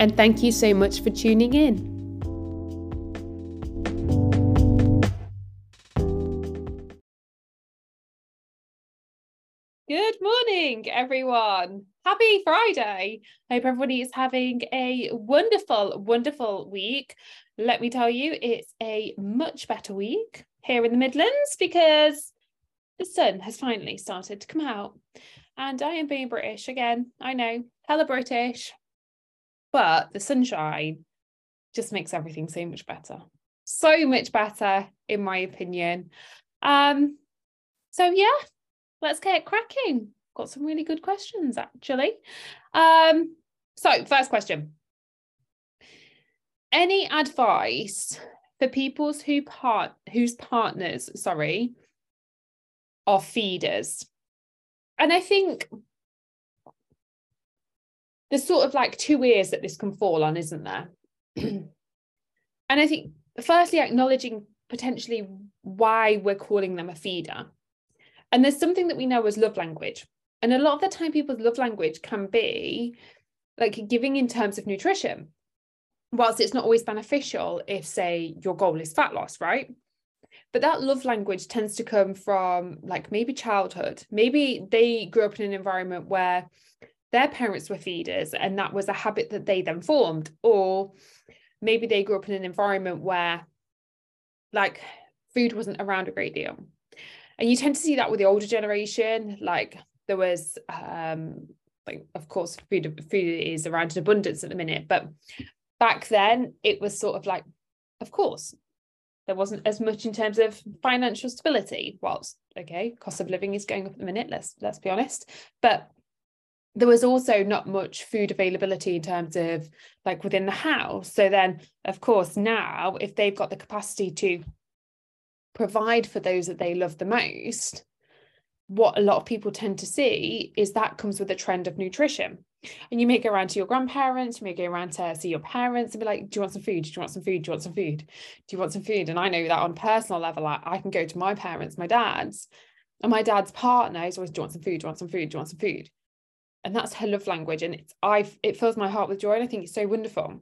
and thank you so much for tuning in. Good morning, everyone. Happy Friday. I hope everybody is having a wonderful, wonderful week. Let me tell you, it's a much better week here in the Midlands because the sun has finally started to come out. And I am being British again. I know, hella British, but the sunshine just makes everything so much better. So much better, in my opinion. Um, so yeah, let's get cracking. Got some really good questions actually. Um, so first question. Any advice for people's who part whose partners, sorry, are feeders? And I think there's sort of like two ears that this can fall on, isn't there? and I think, firstly, acknowledging potentially why we're calling them a feeder. And there's something that we know as love language. And a lot of the time, people's love language can be like giving in terms of nutrition, whilst it's not always beneficial if, say, your goal is fat loss, right? But that love language tends to come from like maybe childhood. Maybe they grew up in an environment where their parents were feeders and that was a habit that they then formed. Or maybe they grew up in an environment where like food wasn't around a great deal. And you tend to see that with the older generation like there was um like of course food food is around in abundance at the minute but back then it was sort of like of course there wasn't as much in terms of financial stability whilst okay cost of living is going up at the minute let's let's be honest. But there was also not much food availability in terms of like within the house. So then, of course, now if they've got the capacity to provide for those that they love the most, what a lot of people tend to see is that comes with a trend of nutrition. And you may go around to your grandparents, you may go around to see your parents and be like, Do you want some food? Do you want some food? Do you want some food? Do you want some food? And I know that on personal level, I, I can go to my parents, my dad's, and my dad's partner is always, Do you want some food? Do you want some food? Do you want some food? And that's her love language and it's i it fills my heart with joy and i think it's so wonderful.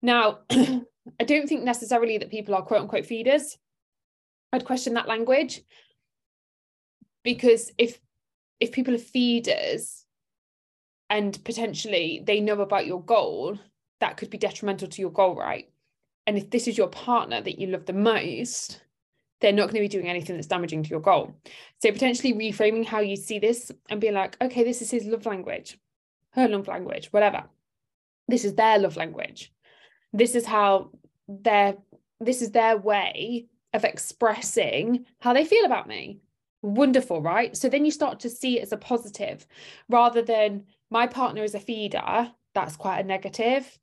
Now i don't think necessarily that people are quote unquote feeders. I'd question that language because if if people are feeders and potentially they know about your goal that could be detrimental to your goal right? And if this is your partner that you love the most they're not going to be doing anything that's damaging to your goal. So potentially reframing how you see this and being like, okay, this is his love language, her love language, whatever. This is their love language. This is how their this is their way of expressing how they feel about me. Wonderful, right? So then you start to see it as a positive rather than my partner is a feeder. That's quite a negative.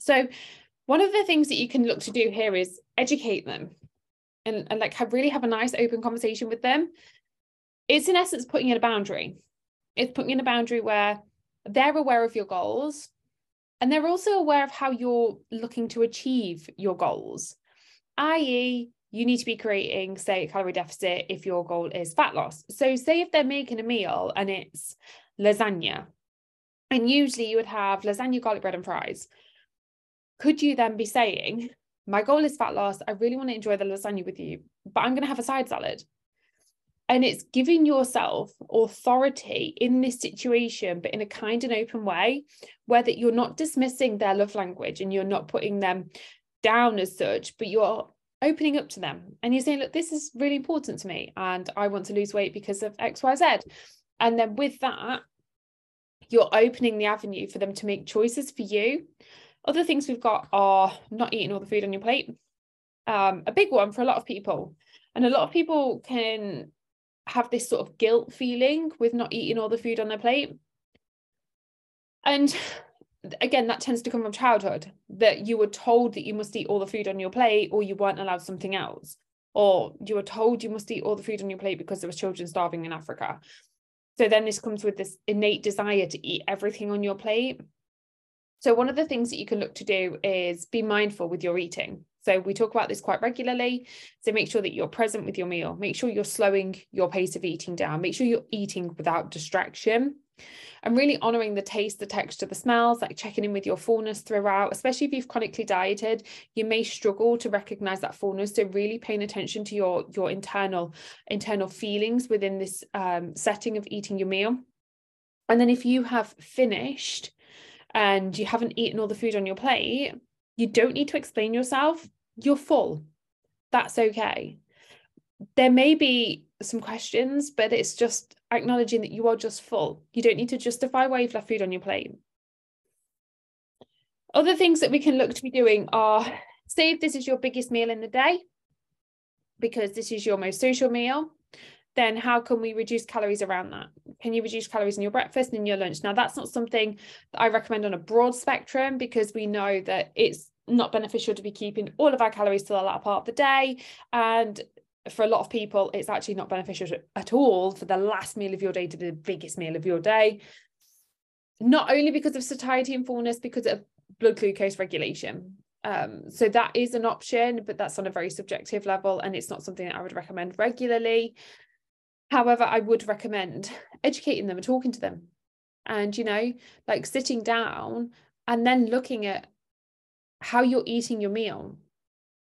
So one of the things that you can look to do here is educate them and, and like have really have a nice open conversation with them it's in essence putting in a boundary. It's putting in a boundary where they're aware of your goals and they're also aware of how you're looking to achieve your goals i.e you need to be creating say a calorie deficit if your goal is fat loss. So say if they're making a meal and it's lasagna and usually you would have lasagna garlic bread and fries. Could you then be saying my goal is fat loss. I really want to enjoy the lasagna with you, but I'm going to have a side salad. And it's giving yourself authority in this situation, but in a kind and open way, where that you're not dismissing their love language and you're not putting them down as such, but you're opening up to them and you're saying, look, this is really important to me and I want to lose weight because of XYZ. And then with that, you're opening the avenue for them to make choices for you other things we've got are not eating all the food on your plate. Um, a big one for a lot of people. And a lot of people can have this sort of guilt feeling with not eating all the food on their plate. And again, that tends to come from childhood that you were told that you must eat all the food on your plate or you weren't allowed something else. Or you were told you must eat all the food on your plate because there was children starving in Africa. So then this comes with this innate desire to eat everything on your plate. So one of the things that you can look to do is be mindful with your eating. So we talk about this quite regularly. So make sure that you're present with your meal. Make sure you're slowing your pace of eating down. Make sure you're eating without distraction and really honoring the taste, the texture, the smells, like checking in with your fullness throughout, especially if you've chronically dieted, you may struggle to recognize that fullness. So really paying attention to your, your internal, internal feelings within this um, setting of eating your meal. And then if you have finished and you haven't eaten all the food on your plate, you don't need to explain yourself. You're full. That's okay. There may be some questions, but it's just acknowledging that you are just full. You don't need to justify why you've left food on your plate. Other things that we can look to be doing are say if this is your biggest meal in the day, because this is your most social meal, then how can we reduce calories around that? Can you reduce calories in your breakfast and in your lunch? Now, that's not something that I recommend on a broad spectrum because we know that it's not beneficial to be keeping all of our calories to the latter part of the day. And for a lot of people, it's actually not beneficial at all for the last meal of your day to be the biggest meal of your day. Not only because of satiety and fullness, because of blood glucose regulation. Um, so that is an option, but that's on a very subjective level, and it's not something that I would recommend regularly. However, I would recommend educating them and talking to them, and you know, like sitting down and then looking at how you're eating your meal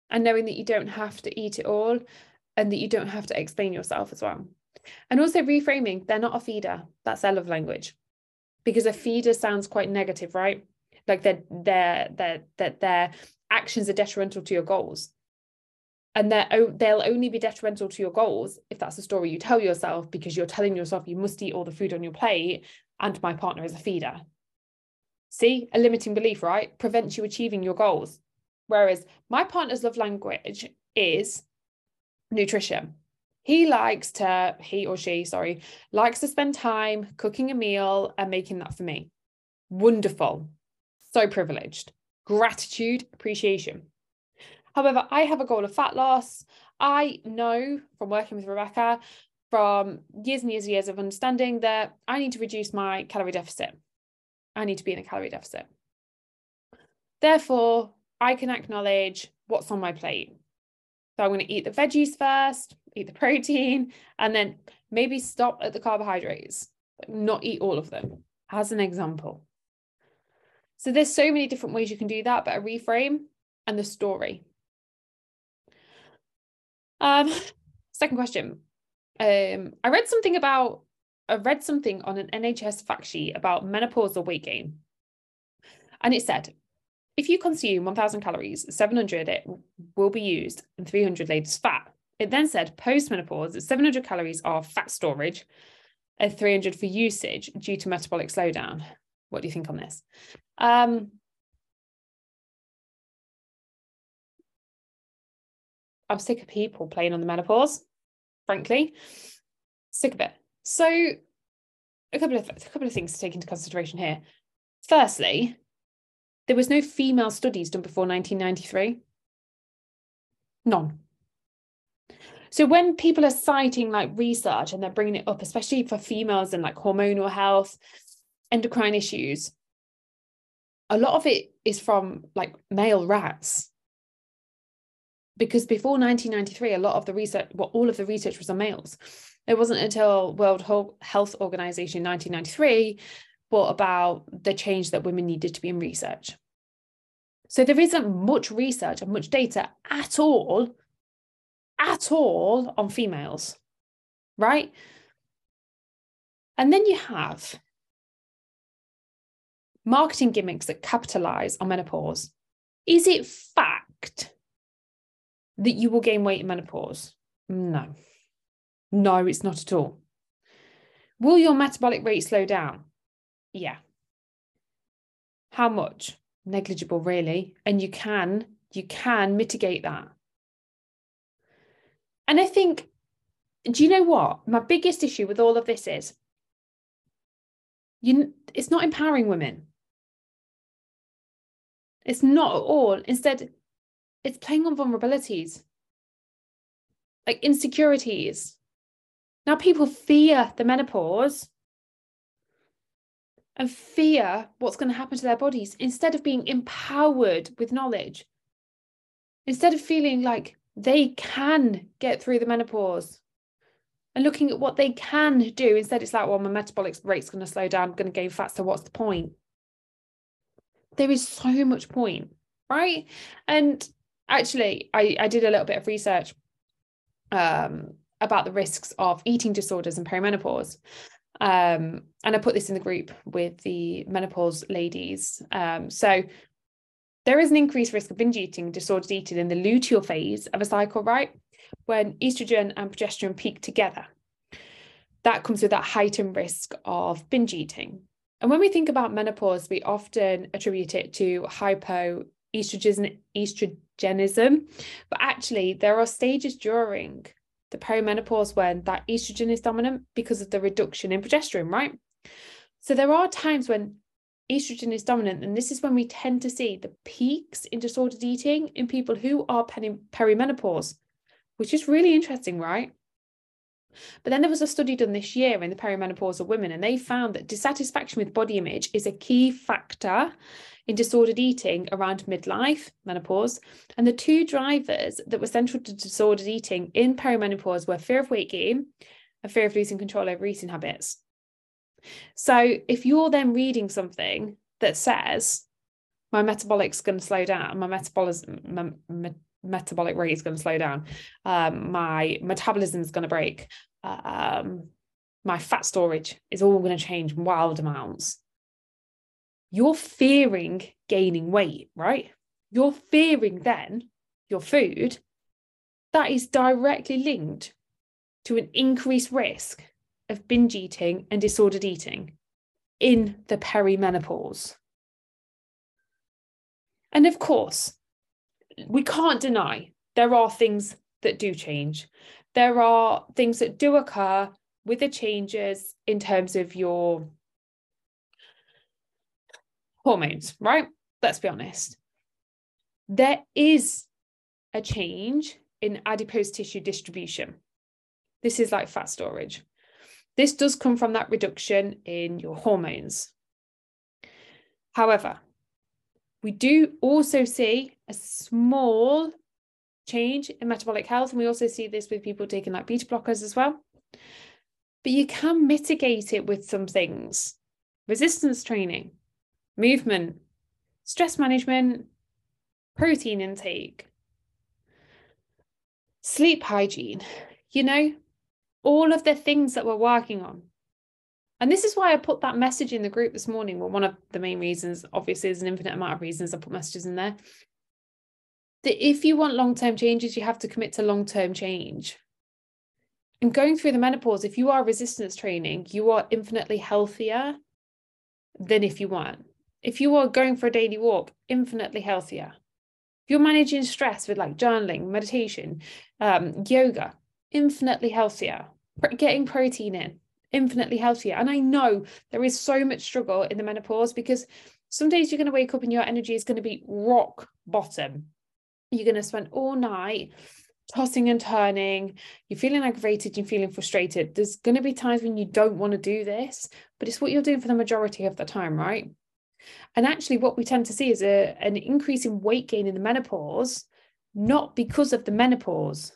and knowing that you don't have to eat it all and that you don't have to explain yourself as well. And also reframing, they're not a feeder. That's their love language. Because a feeder sounds quite negative, right? Like their their their their, their actions are detrimental to your goals. And they'll only be detrimental to your goals if that's the story you tell yourself because you're telling yourself you must eat all the food on your plate and my partner is a feeder. See, a limiting belief, right? Prevents you achieving your goals. Whereas my partner's love language is nutrition. He likes to, he or she, sorry, likes to spend time cooking a meal and making that for me. Wonderful. So privileged. Gratitude, appreciation. However, I have a goal of fat loss. I know from working with Rebecca from years and years and years of understanding that I need to reduce my calorie deficit. I need to be in a calorie deficit. Therefore, I can acknowledge what's on my plate. So I'm going to eat the veggies first, eat the protein, and then maybe stop at the carbohydrates, not eat all of them, as an example. So there's so many different ways you can do that, but a reframe and the story. Um, second question. Um, I read something about I read something on an NHS fact sheet about menopause or weight gain. And it said if you consume 1,000 calories, 700 it will be used and 300 laid as fat. It then said post-menopause, 700 calories are fat storage and 300 for usage due to metabolic slowdown. What do you think on this? Um, I'm sick of people playing on the menopause, frankly. Sick of it. So a couple of a couple of things to take into consideration here. Firstly, there was no female studies done before 1993. None. So when people are citing like research and they're bringing it up, especially for females and like hormonal health, endocrine issues, a lot of it is from like male rats. Because before 1993, a lot of the research, well, all of the research was on males. It wasn't until World Health Organization 1993 brought about the change that women needed to be in research. So there isn't much research and much data at all, at all on females, right? And then you have marketing gimmicks that capitalize on menopause. Is it fact that you will gain weight in menopause? No. No, it's not at all. Will your metabolic rate slow down? Yeah. How much? Negligible, really. And you can, you can mitigate that. And I think, do you know what? My biggest issue with all of this is you it's not empowering women. It's not at all. Instead, it's playing on vulnerabilities, like insecurities. Now, people fear the menopause and fear what's going to happen to their bodies instead of being empowered with knowledge, instead of feeling like they can get through the menopause and looking at what they can do. Instead, it's like, well, my metabolic rate's going to slow down, I'm going to gain fat. So, what's the point? There is so much point, right? And actually, I, I did a little bit of research um, about the risks of eating disorders and perimenopause. Um, and I put this in the group with the menopause ladies. Um, so there is an increased risk of binge eating, disordered eating in the luteal phase of a cycle, right? When estrogen and progesterone peak together. That comes with that heightened risk of binge eating. And when we think about menopause, we often attribute it to hypoestrogen estrogenism, but actually there are stages during the perimenopause when that estrogen is dominant because of the reduction in progesterone, right? So there are times when estrogen is dominant, and this is when we tend to see the peaks in disordered eating in people who are perimenopause, which is really interesting, right? But then there was a study done this year in the perimenopausal women, and they found that dissatisfaction with body image is a key factor in disordered eating around midlife, menopause. And the two drivers that were central to disordered eating in perimenopause were fear of weight gain and fear of losing control over eating habits. So if you're then reading something that says, my metabolic's going to slow down, my metabolism, my, my metabolic rate is going to slow down, um, my metabolism is going to break, um, my fat storage is all going to change wild amounts you're fearing gaining weight, right? You're fearing then your food that is directly linked to an increased risk of binge eating and disordered eating in the perimenopause. And of course, we can't deny there are things that do change. There are things that do occur with the changes in terms of your hormones, right? Let's be honest. There is a change in adipose tissue distribution. This is like fat storage. This does come from that reduction in your hormones. However, we do also see a small change in metabolic health, and we also see this with people taking like beta blockers as well. But you can mitigate it with some things resistance training, movement, stress management, protein intake, sleep hygiene, you know, all of the things that we're working on. And this is why I put that message in the group this morning. Well, one of the main reasons, obviously, there's an infinite amount of reasons I put messages in there. That if you want long term changes, you have to commit to long term change. And going through the menopause, if you are resistance training, you are infinitely healthier than if you weren't. If you are going for a daily walk, infinitely healthier. If you're managing stress with like journaling, meditation, um, yoga, infinitely healthier. Getting protein in, infinitely healthier. And I know there is so much struggle in the menopause because some days you're going to wake up and your energy is going to be rock bottom. You're going to spend all night tossing and turning. You're feeling aggravated, you're feeling frustrated. There's going to be times when you don't want to do this, but it's what you're doing for the majority of the time, right? And actually, what we tend to see is a, an increase in weight gain in the menopause, not because of the menopause,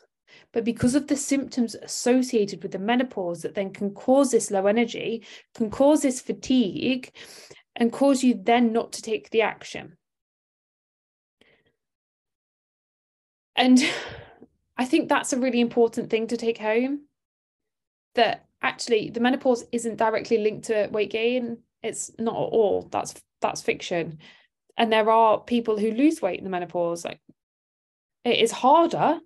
but because of the symptoms associated with the menopause that then can cause this low energy, can cause this fatigue, and cause you then not to take the action. And I think that's a really important thing to take home that actually the menopause isn't directly linked to weight gain. It's not at all. That's that's fiction. And there are people who lose weight in the menopause. Like it is harder,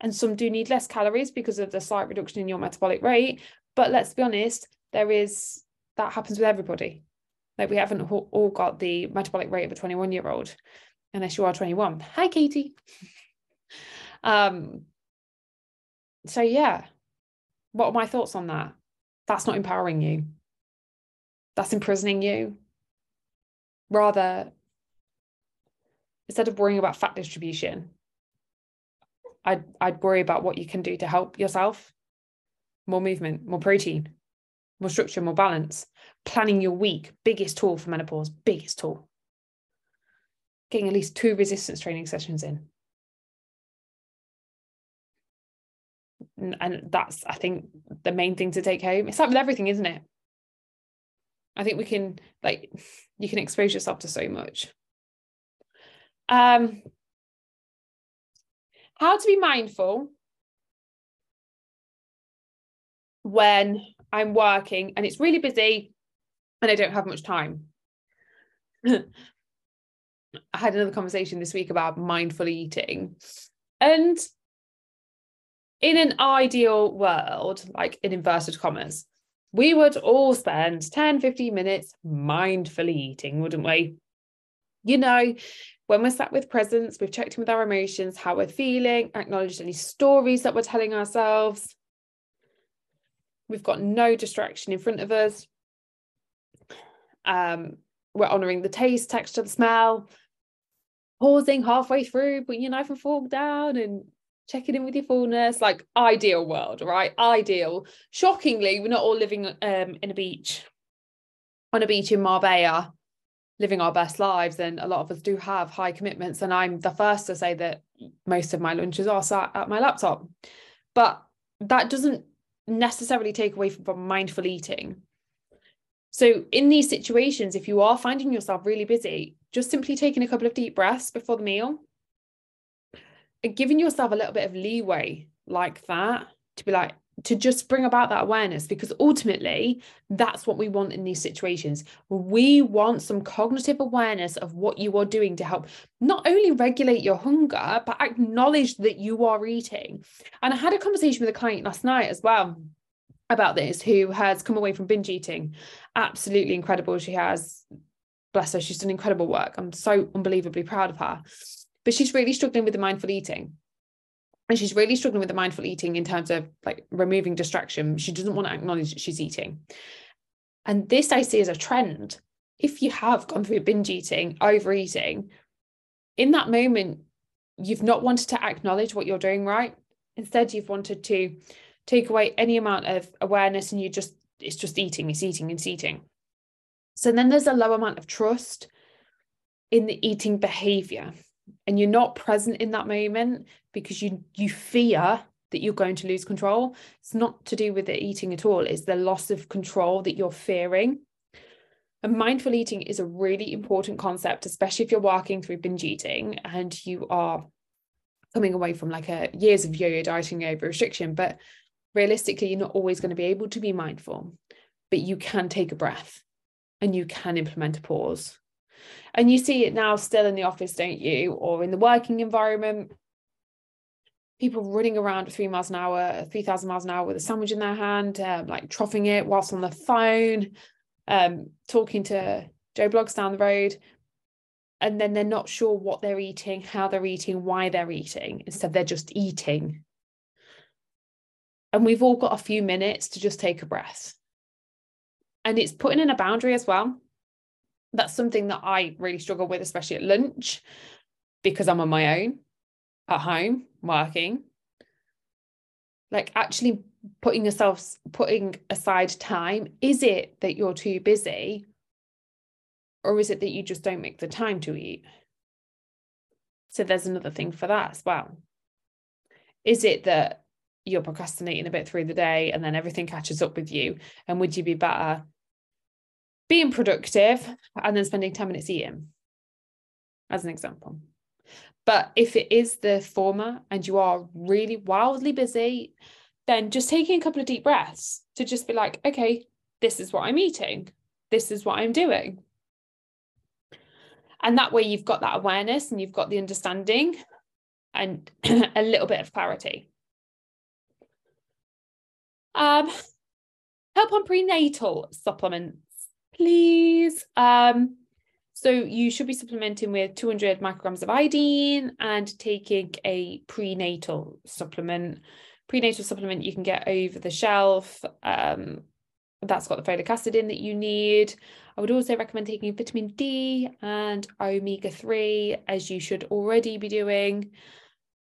and some do need less calories because of the slight reduction in your metabolic rate. But let's be honest, there is that happens with everybody. Like we haven't all got the metabolic rate of a 21 year old, unless you are 21. Hi, Katie. um. So yeah, what are my thoughts on that? That's not empowering you. That's imprisoning you rather instead of worrying about fat distribution, I'd I'd worry about what you can do to help yourself. More movement, more protein, more structure, more balance. Planning your week, biggest tool for menopause, biggest tool. Getting at least two resistance training sessions in. And that's, I think, the main thing to take home. It's like with everything, isn't it? I think we can, like, you can expose yourself to so much. Um, how to be mindful when I'm working and it's really busy and I don't have much time. I had another conversation this week about mindful eating. And in an ideal world, like in inverted commas, we would all spend 10, 15 minutes mindfully eating, wouldn't we? You know, when we're sat with presence, we've checked in with our emotions, how we're feeling, acknowledged any stories that we're telling ourselves. We've got no distraction in front of us. Um, we're honouring the taste, texture, the smell, pausing halfway through, putting your knife and fork down and checking in with your fullness. Like ideal world, right? Ideal. Shockingly, we're not all living um, in a beach, on a beach in Marbella living our best lives and a lot of us do have high commitments. And i'm the first to say that most of my lunches are sat at my laptop. But that doesn't necessarily take away from mindful eating. So in these situations if you are finding yourself really busy just simply taking a couple of deep breaths before the meal and giving yourself a little bit of leeway like that to be like to just bring about that awareness because ultimately that's what we want in these situations. We want some cognitive awareness of what you are doing to help not only regulate your hunger, but acknowledge that you are eating. And I had a conversation with a client last night as well about this who has come away from binge eating. Absolutely incredible. She has, bless her, she's done incredible work. I'm so unbelievably proud of her. But she's really struggling with the mindful eating and she's really struggling with the mindful eating in terms of like removing distraction. She doesn't want to acknowledge that she's eating. And this i see as a trend. If you have gone through binge eating overeating in that moment you've not wanted to acknowledge what you're doing right. Instead you've wanted to take away any amount of awareness and you just it's just eating it's eating it's eating. So then there's a low amount of trust in the eating behavior and you're not present in that moment because you you fear that you're going to lose control. It's not to do with the eating at all. It's the loss of control that you're fearing. And mindful eating is a really important concept especially if you're working through binge eating and you are coming away from like a years of yo-yo dieting over restriction. But realistically you're not always going to be able to be mindful but you can take a breath and you can implement a pause and you see it now still in the office, don't you? Or in the working environment. People running around at three miles an hour, 3,000 miles an hour with a sandwich in their hand, um, like troughing it whilst on the phone, um, talking to Joe Bloggs down the road. And then they're not sure what they're eating, how they're eating, why they're eating. Instead, they're just eating. And we've all got a few minutes to just take a breath. And it's putting in a boundary as well that's something that I really struggle with, especially at lunch, because I'm on my own at home working. Like actually putting yourself, putting aside time. Is it that you're too busy? Or is it that you just don't make the time to eat? So there's another thing for that as well. Is it that you're procrastinating a bit through the day and then everything catches up with you? And would you be better being productive and then spending 10 minutes eating, as an example. But if it is the former and you are really wildly busy, then just taking a couple of deep breaths to just be like, okay, this is what I'm eating, this is what I'm doing. And that way you've got that awareness and you've got the understanding and a little bit of clarity. Um, help on prenatal supplements please. Um, so you should be supplementing with 200 micrograms of iodine and taking a prenatal supplement. Prenatal supplement you can get over the shelf. Um, that's got the folic acid in that you need. I would also recommend taking vitamin D and omega 3, as you should already be doing,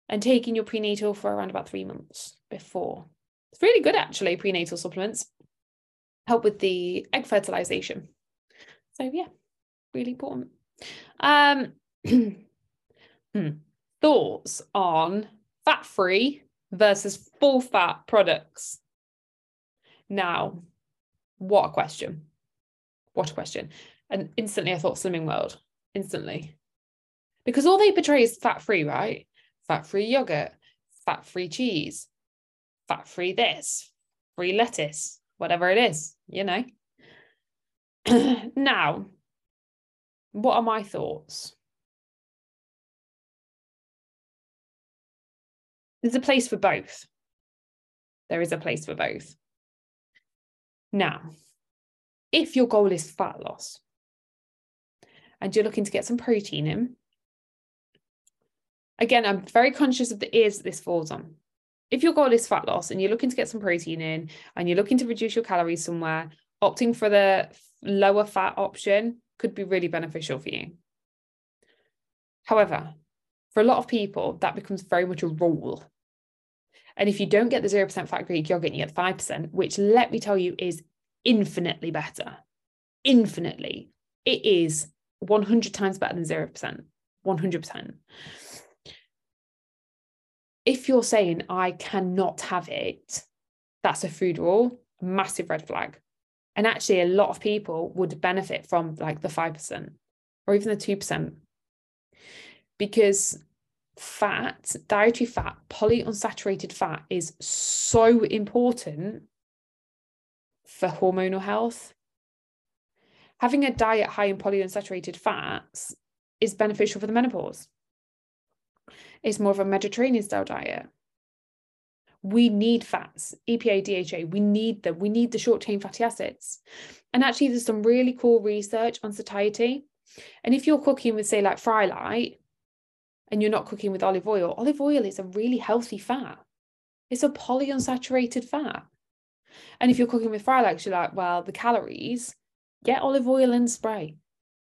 and taking your prenatal for around about three months before. It's really good, actually, prenatal supplements help with the egg fertilization. So, yeah, really important. Um, hmm. Thoughts on fat free versus full fat products? Now, what a question. What a question. And instantly I thought Slimming World, instantly. Because all they portray is fat free, right? Fat free yogurt, fat free cheese, fat free this, free lettuce, whatever it is, you know. now, what are my thoughts? There's a place for both. There is a place for both. Now, if your goal is fat loss and you're looking to get some protein in, again, I'm very conscious of the ears that this falls on. If your goal is fat loss and you're looking to get some protein in and you're looking to reduce your calories somewhere, opting for the lower fat option could be really beneficial for you. However, for a lot of people, that becomes very much a rule. And if you don't get the 0% fat Greek yogurt, you get 5%, which let me tell you is infinitely better. Infinitely. It is 100 times better than 0%. 100%. If you're saying, I cannot have it, that's a food rule, massive red flag. And actually, a lot of people would benefit from like the 5% or even the 2%. Because fat, dietary fat, polyunsaturated fat is so important for hormonal health. Having a diet high in polyunsaturated fats is beneficial for the menopause. It's more of a Mediterranean style diet. We need fats, EPA, DHA, we need them. We need the short chain fatty acids. And actually, there's some really cool research on satiety. And if you're cooking with, say, like Frylight, and you're not cooking with olive oil, olive oil is a really healthy fat. It's a polyunsaturated fat. And if you're cooking with Frylight, you're like, well, the calories, get olive oil and spray.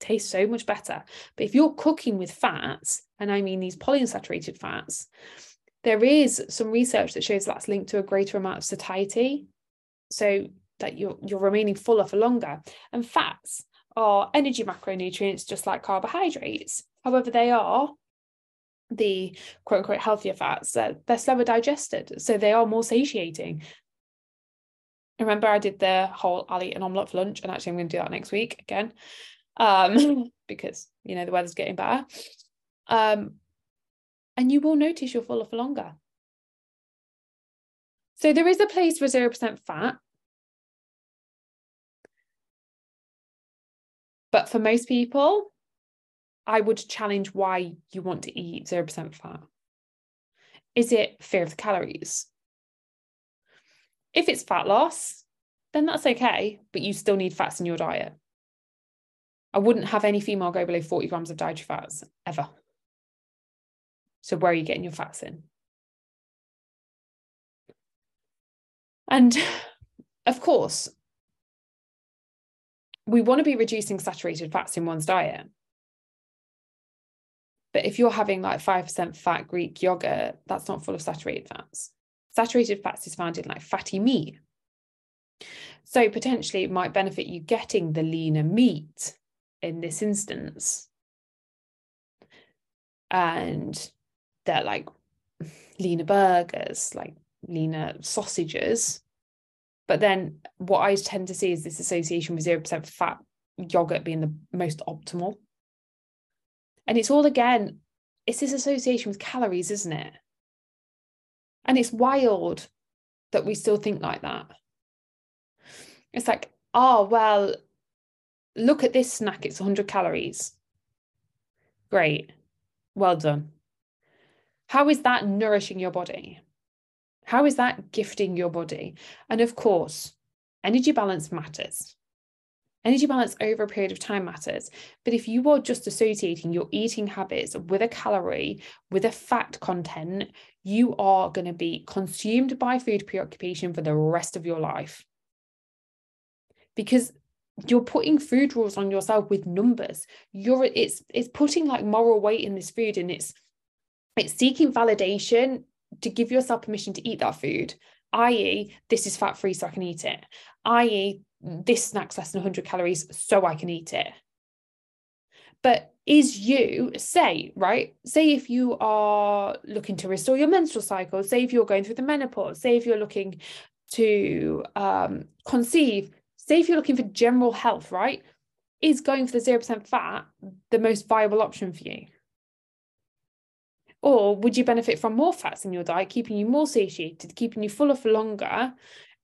Tastes so much better. But if you're cooking with fats, and I mean these polyunsaturated fats, there is some research that shows that's linked to a greater amount of satiety. So that you're you're remaining fuller for longer. And fats are energy macronutrients just like carbohydrates. However, they are the quote unquote healthier fats, they're, they're slower digested. So they are more satiating. Remember, I did the whole I'll eat an omelette for lunch, and actually, I'm going to do that next week again um, because, you know, the weather's getting better. Um, and you will notice you're fuller for longer. So there is a place for 0% fat. But for most people, I would challenge why you want to eat 0% fat. Is it fear of the calories? If it's fat loss, then that's okay, but you still need fats in your diet. I wouldn't have any female go below 40 grams of dietary fats ever. So, where are you getting your fats in? And of course, we want to be reducing saturated fats in one's diet. But if you're having like 5% fat Greek yogurt, that's not full of saturated fats. Saturated fats is found in like fatty meat. So potentially it might benefit you getting the leaner meat in this instance. And they're like leaner burgers, like leaner sausages. But then what I tend to see is this association with 0% fat yogurt being the most optimal. And it's all again, it's this association with calories, isn't it? And it's wild that we still think like that. It's like, oh, well, look at this snack, it's 100 calories. Great. Well done. How is that nourishing your body? How is that gifting your body? And of course, energy balance matters. Energy balance over a period of time matters. But if you are just associating your eating habits with a calorie, with a fat content, you are going to be consumed by food preoccupation for the rest of your life. because you're putting food rules on yourself with numbers. You're it's it's putting like moral weight in this food and it's it's seeking validation to give yourself permission to eat that food i.e this is fat free so i can eat it i.e this snack's less than 100 calories so i can eat it. But is you say right say if you are looking to restore your menstrual cycle say if you're going through the menopause say if you're looking to um, conceive say if you're looking for general health, right, is going for the 0% fat the most viable option for you? Or would you benefit from more fats in your diet, keeping you more satiated, keeping you fuller for longer,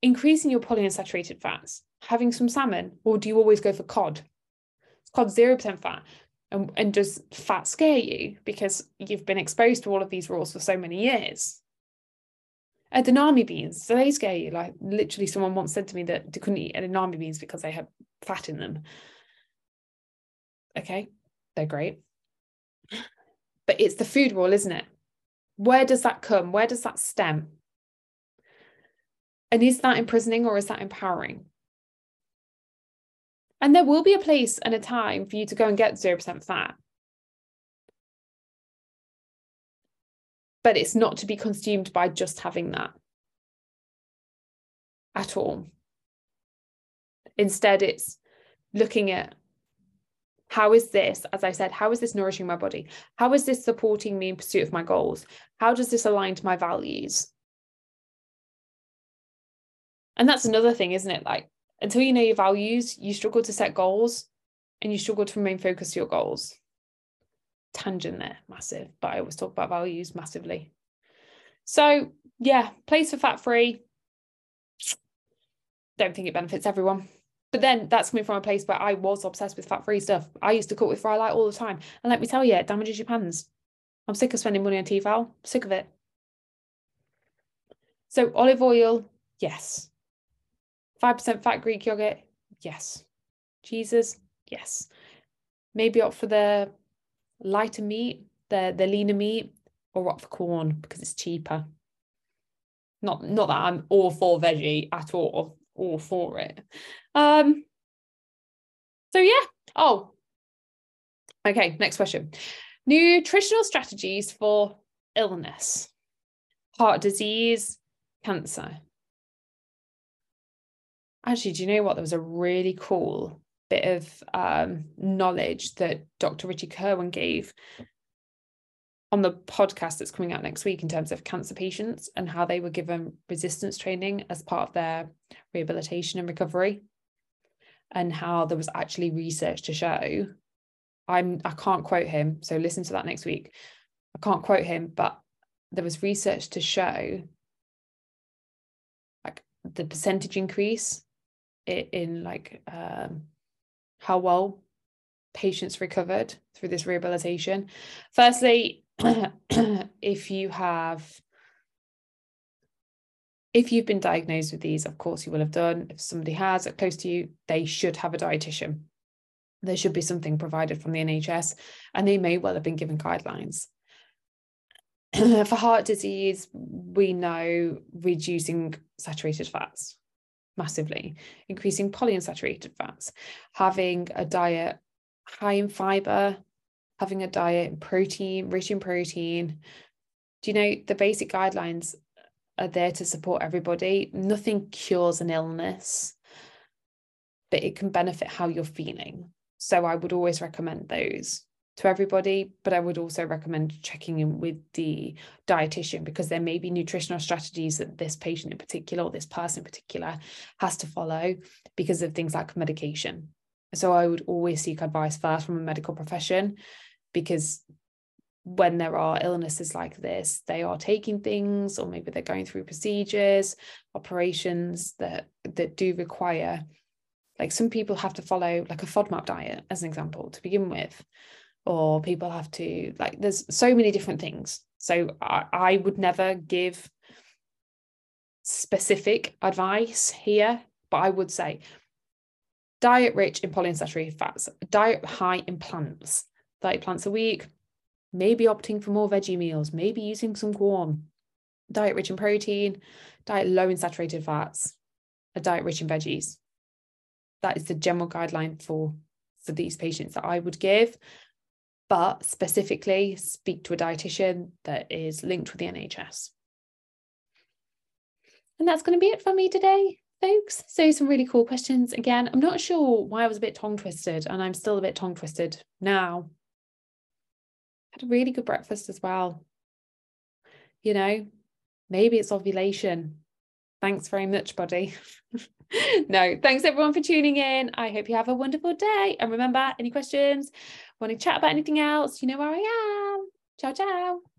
increasing your polyunsaturated fats, having some salmon? Or do you always go for cod? It's cod 0% fat. And, and does fat scare you because you've been exposed to all of these rules for so many years? Edamame beans, so they scare you. Like literally, someone once said to me that they couldn't eat edamame beans because they had fat in them. Okay, they're great. But it's the food rule, isn't it? Where does that come? Where does that stem? And is that imprisoning or is that empowering? And there will be a place and a time for you to go and get 0% fat. But it's not to be consumed by just having that at all. Instead, it's looking at how is this, as I said, how is this nourishing my body? How is this supporting me in pursuit of my goals? How does this align to my values? And that's another thing, isn't it? Like, until you know your values, you struggle to set goals and you struggle to remain focused to your goals tangent there, massive, but I always talk about values massively. So, yeah, place for fat free. Don't think it benefits everyone. But then that's coming from a place where I was obsessed with fat free stuff. I used to cook with Frylight all the time. And let me tell you, it damages your pans. I'm sick of spending money on Tefal. Sick of it. So, olive oil, yes. 5% fat Greek yogurt, yes. Cheeses, yes. Maybe opt for the lighter meat, the the leaner meat, or opt for Quorn because it's cheaper. Not not that I'm all for veggie at all, all for it. Um. So yeah. Oh. Okay. Next question. Nutritional strategies for illness, heart disease, cancer. Actually, do you know what? There was a really cool bit of um, knowledge that Dr. Richie Kirwan gave on the podcast that's coming out next week in terms of cancer patients and how they were given resistance training as part of their rehabilitation and recovery and how there was actually research to show I'm I can't quote him so listen to that next week I can't quote him but there was research to show like the percentage increase in, in like um, how well patients recovered through this rehabilitation. Firstly, if you have if you've been diagnosed with these, of course you will have done. If somebody has it close to you, they should have a dietitian. There should be something provided from the NHS, and they may well have been given guidelines. For heart disease, we know reducing saturated fats massively, increasing polyunsaturated fats, having a diet high in fiber, having a diet in protein, rich in protein. Do you know the basic guidelines are there to support everybody? Nothing cures an illness, but it can benefit how you're feeling. So I would always recommend those to everybody, but I would also recommend checking in with the dietitian because there may be nutritional strategies that this patient in particular or this person in particular has to follow because of things like medication. So I would always seek advice first from a medical profession because when there are illnesses like this, they are taking things or maybe they're going through procedures, operations that that do require like some people have to follow like a FODMAP diet as an example to begin with or people have to like there's so many different things. So I, I would never give specific advice here but i would say diet rich in polyunsaturated fats diet high in plants 30 plants a week maybe opting for more veggie meals maybe using some Quorn diet rich in protein diet low in saturated fats a diet rich in veggies. That is the general guideline for for these patients that I would give. But specifically, speak to a dietitian that is linked with the NHS. And that's going to be it for me today, folks. So, some really cool questions. Again, I'm not sure why I was a bit tongue twisted, and I'm still a bit tongue twisted now. Had a really good breakfast as well. You know, maybe it's ovulation. Thanks very much, buddy. no, thanks everyone for tuning in. I hope you have a wonderful day. And remember, any questions, want to chat about anything else, you know where I am. Ciao, ciao.